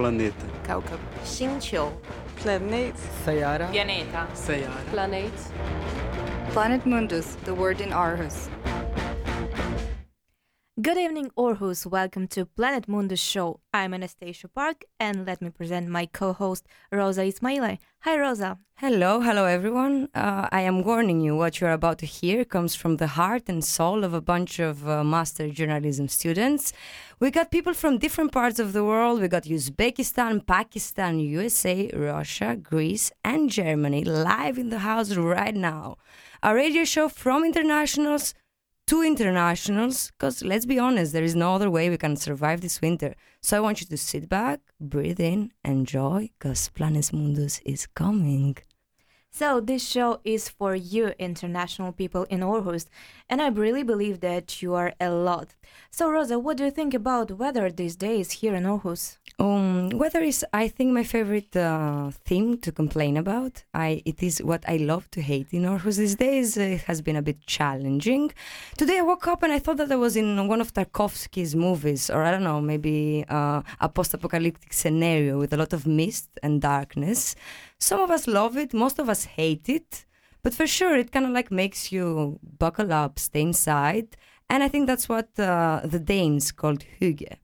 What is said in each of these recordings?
planeta? Cauca. Xinqiu. Planet. Sayara. Planet. Sayara. Planet. Planet Mundus, the word in Aarhus. Good evening, Aarhus. Welcome to Planet Mundus show. I'm Anastasia Park, and let me present my co-host Rosa Ismailai. Hi, Rosa. Hello, hello, everyone. Uh, I am warning you: what you are about to hear comes from the heart and soul of a bunch of uh, master journalism students we got people from different parts of the world. We got Uzbekistan, Pakistan, USA, Russia, Greece, and Germany live in the house right now. A radio show from internationals to internationals because let's be honest, there is no other way we can survive this winter. So I want you to sit back, breathe in, enjoy because Planet Mundus is coming. So this show is for you, international people in Aarhus, and I really believe that you are a lot. So, Rosa, what do you think about weather these days here in Aarhus? Um, weather is, I think, my favorite uh, theme to complain about. I it is what I love to hate in Aarhus these days. It has been a bit challenging. Today I woke up and I thought that I was in one of Tarkovsky's movies, or I don't know, maybe uh, a post-apocalyptic scenario with a lot of mist and darkness. Some of us love it, most of us hate it, but for sure it kind of like makes you buckle up, stay inside, and I think that's what uh, the Danes called hygge.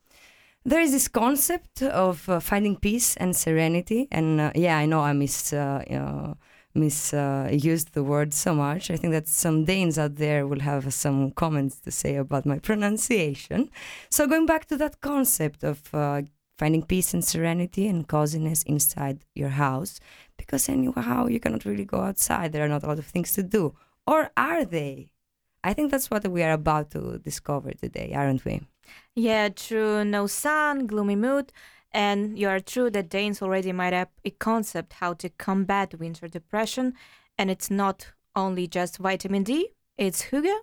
There is this concept of uh, finding peace and serenity and uh, yeah i know i mis uh, uh, misused the word so much. I think that some danes out there will have some comments to say about my pronunciation. So going back to that concept of uh, finding peace and serenity and coziness inside your house because anyhow you cannot really go outside there are not a lot of things to do or are they i think that's what we are about to discover today aren't we Yeah, true. No sun, gloomy mood. And you are true that Danes already made up a concept how to combat winter depression. And it's not only just vitamin D, it's hygge.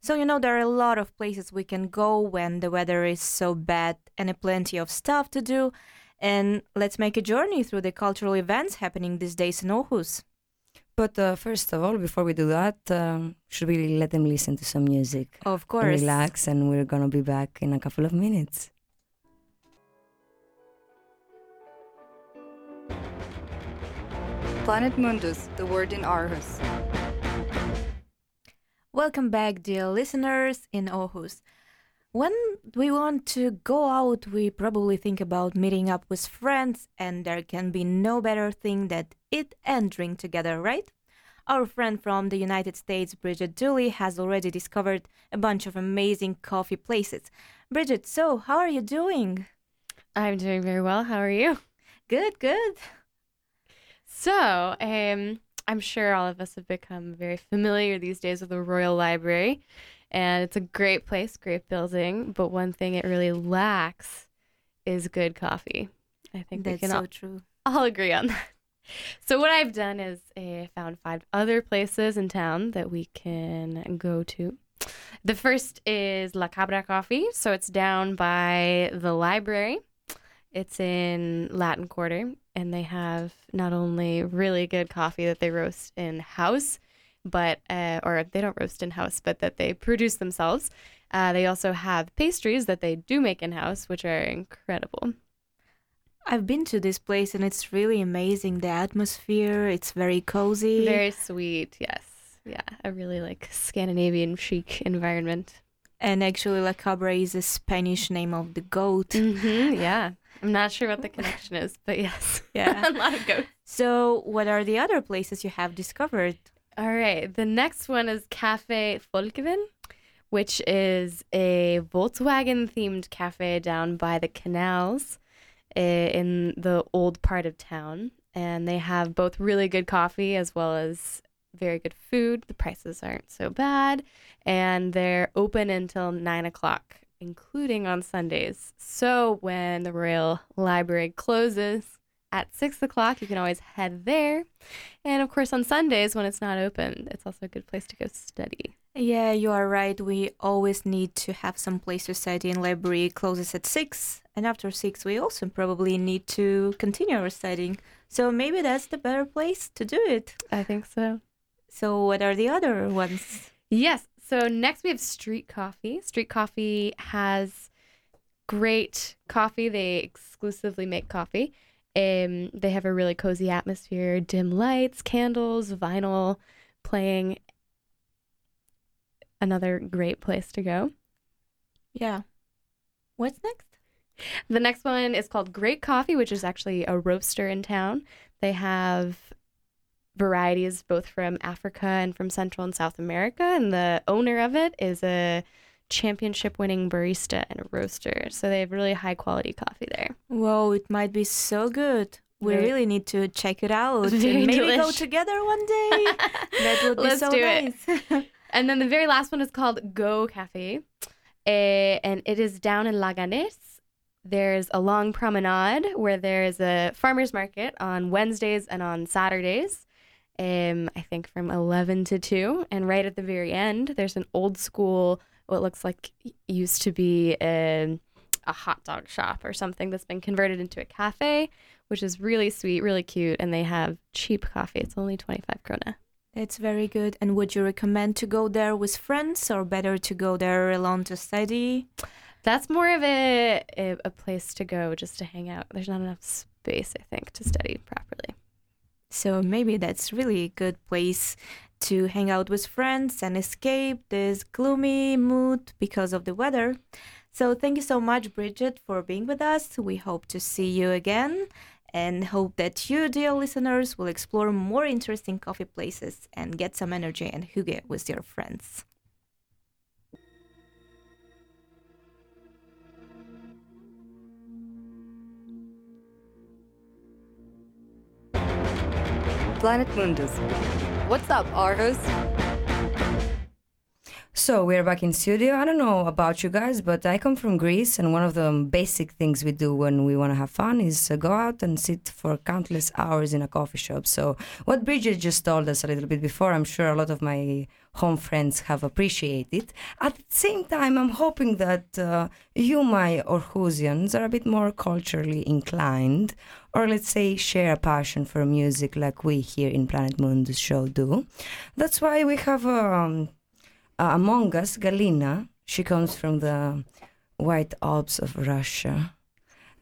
So, you know, there are a lot of places we can go when the weather is so bad and plenty of stuff to do. And let's make a journey through the cultural events happening these days in Aarhus. But uh, first of all, before we do that, um, should we let them listen to some music? Of and course. Relax, and we're gonna be back in a couple of minutes. Planet Mundus, the word in Aarhus. Welcome back, dear listeners in Aarhus. When we want to go out, we probably think about meeting up with friends, and there can be no better thing than eat and drink together, right? Our friend from the United States, Bridget Dooley, has already discovered a bunch of amazing coffee places. Bridget, so how are you doing? I'm doing very well. How are you? Good, good. So, um, I'm sure all of us have become very familiar these days with the Royal Library, and it's a great place, great building. But one thing it really lacks is good coffee. I think we That's can so all, true. all agree on that. So what I've done is I found five other places in town that we can go to. The first is La Cabra Coffee. So it's down by the library. It's in Latin Quarter, and they have not only really good coffee that they roast in house, but uh, or they don't roast in house, but that they produce themselves. Uh, they also have pastries that they do make in house, which are incredible. I've been to this place and it's really amazing. The atmosphere, it's very cozy. Very sweet, yes. Yeah, a really like Scandinavian chic environment. And actually, La Cabra is a Spanish name of the goat. Mm-hmm, yeah. I'm not sure what the connection is, but yes. Yeah. a lot of goats. So, what are the other places you have discovered? All right. The next one is Cafe Folkeven, which is a Volkswagen themed cafe down by the canals eh, in the old part of town. And they have both really good coffee as well as very good food. The prices aren't so bad. And they're open until nine o'clock, including on Sundays. So when the Royal Library closes at six o'clock, you can always head there. And of course, on Sundays when it's not open, it's also a good place to go study. Yeah, you are right. We always need to have some place to study, and library closes at six. And after six, we also probably need to continue our studying. So maybe that's the better place to do it. I think so. So, what are the other ones? Yes. So next we have Street Coffee. Street Coffee has great coffee. They exclusively make coffee. Um, they have a really cozy atmosphere, dim lights, candles, vinyl playing. Another great place to go. Yeah. What's next? The next one is called Great Coffee, which is actually a roaster in town. They have varieties both from Africa and from Central and South America, and the owner of it is a championship winning barista and a roaster. So they have really high quality coffee there. Whoa, it might be so good. We Very- really need to check it out. Very maybe go together one day. that would be Let's so do it. And then the very last one is called Go Cafe, Eh, and it is down in Laganes. There's a long promenade where there's a farmer's market on Wednesdays and on Saturdays. Um, I think from 11 to 2. And right at the very end, there's an old school, what looks like used to be a, a hot dog shop or something that's been converted into a cafe, which is really sweet, really cute. And they have cheap coffee. It's only 25 krona. That's very good. And would you recommend to go there with friends or better to go there alone to study? That's more of a, a a place to go just to hang out. There's not enough space, I think, to study properly. So maybe that's really a good place to hang out with friends and escape this gloomy mood because of the weather. So thank you so much, Bridget, for being with us. We hope to see you again and hope that you, dear listeners, will explore more interesting coffee places and get some energy and hygge with your friends. Planet Mundus. What's up, Aarhus? So we're back in studio. I don't know about you guys, but I come from Greece, and one of the basic things we do when we want to have fun is uh, go out and sit for countless hours in a coffee shop. So what Bridget just told us a little bit before, I'm sure a lot of my home friends have appreciated. At the same time, I'm hoping that uh, you, my Aarhusians, are a bit more culturally inclined, or let's say share a passion for music like we here in Planet Mundus show do. That's why we have um, uh, among us, Galina. She comes from the White Alps of Russia.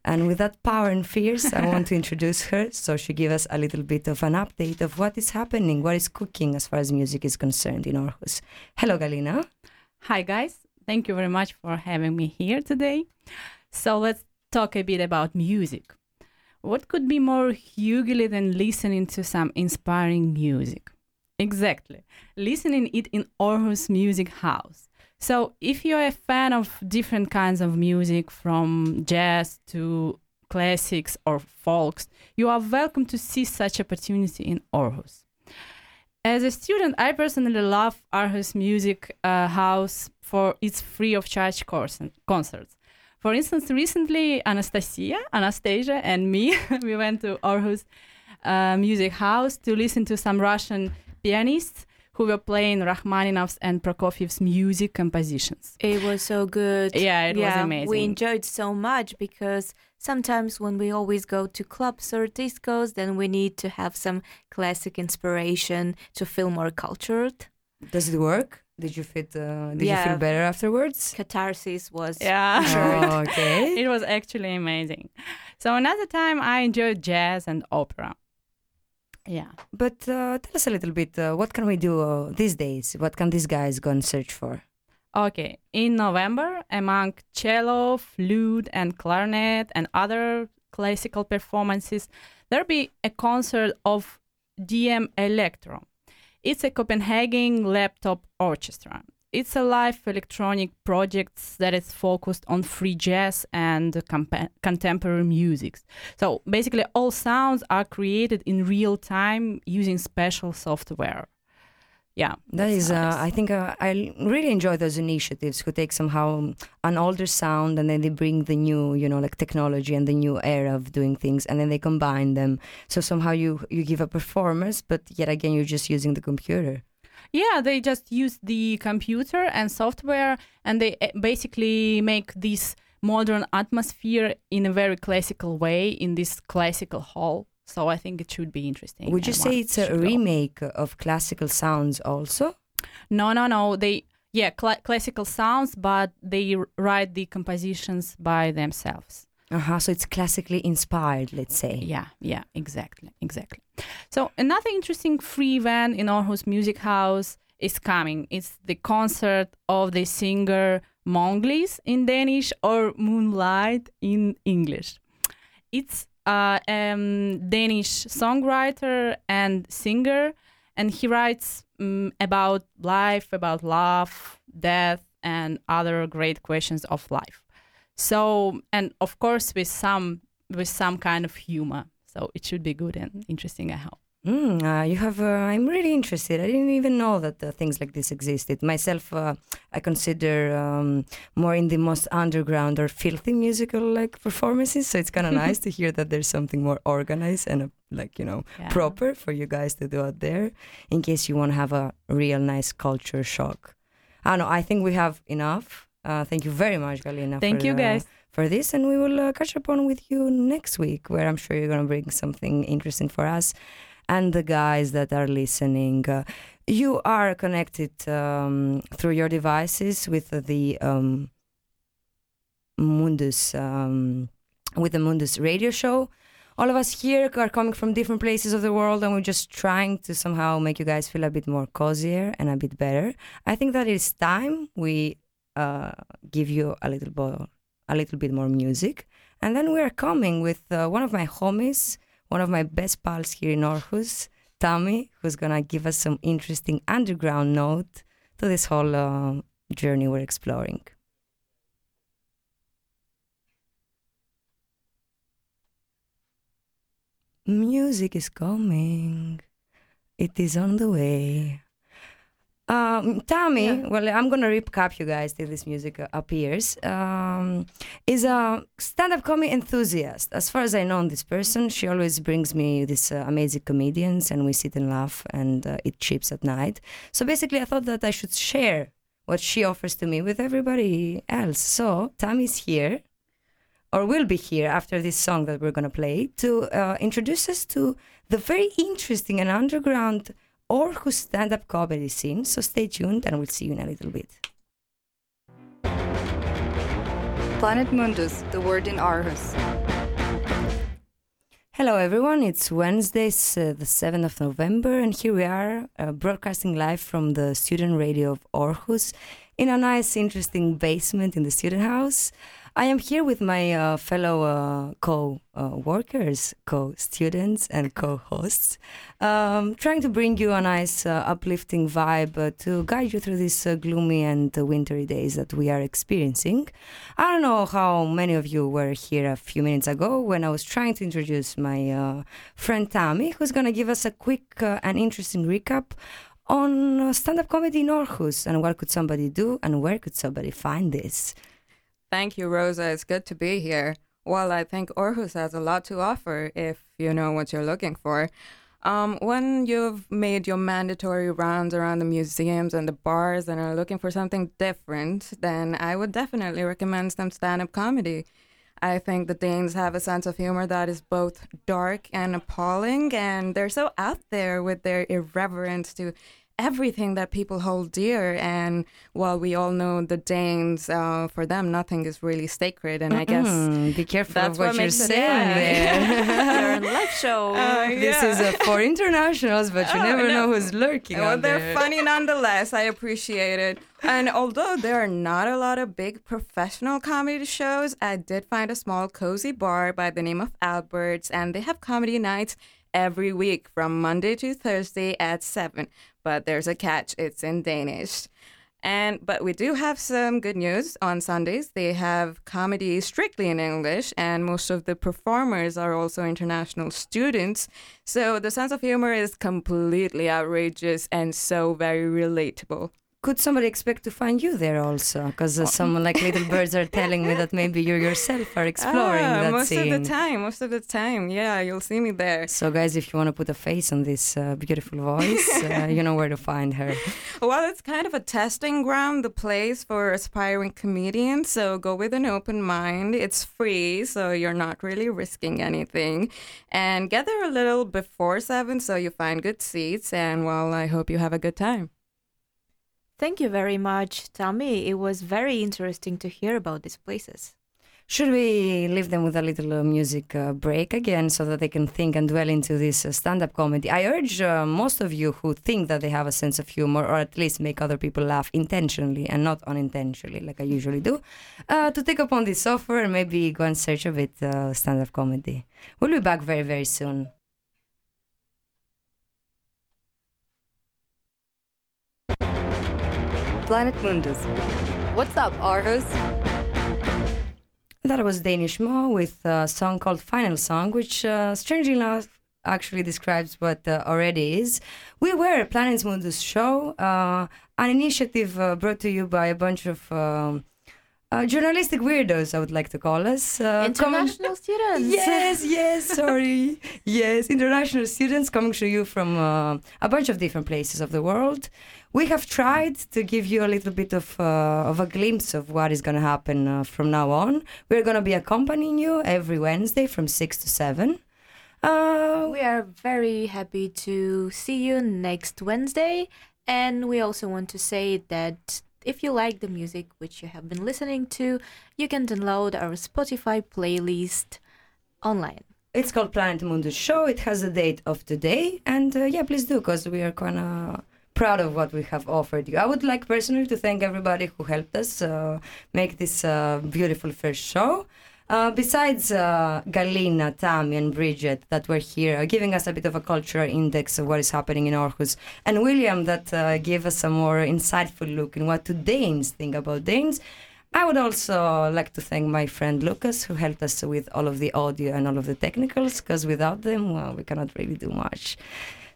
And with that power and fierce, I want to introduce her so she give us a little bit of an update of what is happening, what is cooking as far as music is concerned in Aarhus. Hello, Galina. Hi, guys. Thank you very much for having me here today. So, let's talk a bit about music. What could be more hugely than listening to some inspiring music? Exactly. Listening it in Aarhus Music House. So, if you're a fan of different kinds of music from jazz to classics or folks, you are welcome to see such opportunity in Aarhus. As a student, I personally love Aarhus Music uh, House for its free of charge concerts. For instance, recently Anastasia, Anastasia, and me, we went to Aarhus uh, Music House to listen to some Russian pianists who were playing Rachmaninoff's and Prokofiev's music compositions. It was so good. Yeah, it was yeah, amazing. We enjoyed so much because sometimes when we always go to clubs or discos, then we need to have some classic inspiration to feel more cultured. Does it work? Did you fit? Uh, did you feel better afterwards? Catharsis was Yeah. Oh, okay. it was actually amazing. So another time I enjoyed jazz and opera. Yeah. But uh, tell us a little bit. Uh, what can we do uh, these days? What can these guys go and search for? Okay, in November, among cello, flute, and clarinet, and other classical performances, there'll be a concert of DM Electro. It's a Copenhagen laptop orchestra. It's a live electronic project that is focused on free jazz and contemporary music. So basically, all sounds are created in real time using special software. Yeah, that's is, it uh, I think uh, I really enjoy those initiatives who take somehow an older sound and then they bring the new, you know, like technology and the new era of doing things, and then they combine them. So somehow you you give a performance, but yet again you're just using the computer. Yeah, they just use the computer and software, and they uh, basically make this modern atmosphere in a very classical way in this classical hall. So I think it should be interesting. Would you say it's a go. remake of classical sounds also? No, no, no. They yeah, cla classical sounds, but they write the compositions by themselves. Uh-huh, so it's classically inspired, let's say. Yeah, yeah, exactly, exactly. So another interesting free event in Aarhus Music House is coming. It's the concert of the singer Monglis in Danish or Moonlight in English. It's a um, Danish songwriter and singer, and he writes um, about life, about love, death, and other great questions of life. So, and of course, with some with some kind of humor. So it should be good and interesting. I hope. Mm, uh, you have. Uh, I'm really interested. I didn't even know that uh, things like this existed. Myself, uh, I consider um, more in the most underground or filthy musical like performances. So it's kind of nice to hear that there's something more organized and uh, like you know Yeah. proper for you guys to do out there, in case you want to have a real nice culture shock. I don't know. I think we have enough. Uh, thank you very much, Galina. Thank for, you, uh, guys. for this, and we will uh, catch up on with you next week, where I'm sure you're going to bring something interesting for us and the guys that are listening. Uh, you are connected um, through your devices with the um, Mundus, um, with the Mundus radio show. All of us here are coming from different places of the world, and we're just trying to somehow make you guys feel a bit more cozier and a bit better. I think that it's time we uh, give you a little bit, a little bit more music, and then we are coming with uh, one of my homies, one of my best pals here in Aarhus, Tommy, who's gonna give us some interesting underground note to this whole uh, journey we're exploring. Music is coming. It is on the way. Um, Tommy, Yeah. well, I'm gonna recap you guys till this music uh, appears. Um, is a stand-up comedy enthusiast. As far as I know, this person, she always brings me these uh, amazing comedians, and we sit and laugh and uh, eat chips at night. So basically, I thought that I should share what she offers to me with everybody else. So Tammy's here, or will be here after this song that we're gonna play to uh, introduce us to the very interesting and underground Aarhus stand-up comedy scene. So stay tuned, and we'll see you in a little bit. Planet Mundus, the word in Aarhus. Hello, everyone. It's Wednesday, uh, the 7th of November, and here we are uh, broadcasting live from the student radio of Aarhus in a nice, interesting basement in the student house. I am here with my uh, fellow uh, co uh, workers, co students, and co hosts, um, trying to bring you a nice, uh, uplifting vibe uh, to guide you through these uh, gloomy and wintry days that we are experiencing. I don't know how many of you were here a few minutes ago when I was trying to introduce my friend Tammy, who's going to give us a quick and interesting recap on stand up comedy in Aarhus and what could somebody do and where could somebody find this. Thank you, Rosa. It's good to be here. Well, I think Aarhus has a lot to offer if you know what you're looking for. Um, when you've made your mandatory rounds around the museums and the bars and are looking for something different, then I would definitely recommend some stand up comedy. I think the Danes have a sense of humor that is both dark and appalling, and they're so out there with their irreverence to everything that people hold dear. And while we all know the Danes, uh, for them, nothing is really sacred. And I guess be careful that's of what, what you're saying there. You're on live show. Uh, This yeah. is uh, for internationals, but you Oh, never no. know who's lurking well, they're there. funny nonetheless. I appreciate it. And although there are not a lot of big professional comedy shows, I did find a small cozy bar by the name of Alberts, and they have comedy nights every week from Monday to Thursday at 7. But there's a catch, it's in Danish. And but we do have some good news on Sundays. They have comedy strictly in English, and most of the performers are also international students. So the sense of humor is completely outrageous and so very relatable. Could somebody expect to find you there also? Because uh, some like little birds are telling me that maybe you yourself are exploring Ah, that most scene. of the time, most of the time, yeah, you'll see me there. So, guys, if you want to put a face on this uh, beautiful voice, uh, you know where to find her. Well, it's kind of a testing ground, the place for aspiring comedians. So go with an open mind. It's free, so you're not really risking anything. And get there a little before seven so you find good seats. And well, I hope you have a good time. Thank you very much, Tommy. It was very interesting to hear about these places. Should we leave them with a little uh, music uh, break again so that they can think and dwell into this uh, stand up comedy? I urge uh, most of you who think that they have a sense of humor or at least make other people laugh intentionally and not unintentionally, like I usually do, uh, to take upon this offer and maybe go and search a bit uh, stand up comedy. We'll be back very, very soon. Planet Mundus. What's up, Aarhus? That was Danish MØ with a song called Final Song, which uh, strangely enough actually describes what uh, already is. We were Planet Mundus show, uh, an initiative uh, brought to you by a bunch of um, uh, journalistic weirdos, I would like to call us. Uh, International students. Yes, yes, sorry. yes, international students coming to you from uh, a bunch of different places of the world. We have tried to give you a little bit of, uh, of a glimpse of what is going to happen uh, from now on. We're going to be accompanying you every Wednesday from 6 to 7. Uh, We are very happy to see you next Wednesday. And we also want to say that if you like the music which you have been listening to, you can download our Spotify playlist online. it's called Planet Mundus Show. It has a date of today. And uh, yeah, please do, because we are kind of proud of what we have offered you. I would like personally to thank everybody who helped us uh, make this uh, beautiful first show. Uh, besides uh, Galina, Tammy, and Bridget that were here, uh, giving us a bit of a cultural index of what is happening in Aarhus, and William that uh, gave us a more insightful look in what do Danes think about Danes. I would also like to thank my friend Lucas who helped us with all of the audio and all of the technicals because without them, well, we cannot really do much.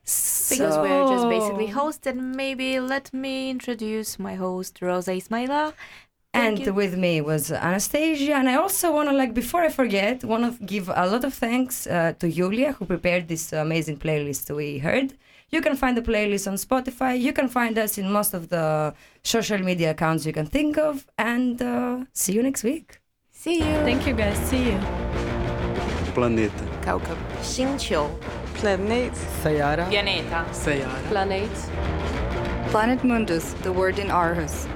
Because we're just basically So- hosts, and maybe let me introduce my host, Rosa Ismaila. And you. with me was Anastasia. And I also want to, like, before I forget, want to give a lot of thanks uh, to Julia, who prepared this amazing playlist we heard. You can find the playlist on Spotify. You can find us in most of the social media accounts you can think of. And uh, see you next week. See you. Thank you, guys. See you. Planeta. Caucum. 星球. Planet. Sayara. Planeta. Sayara. Planet. Planet Mundus, the word in Aarhus.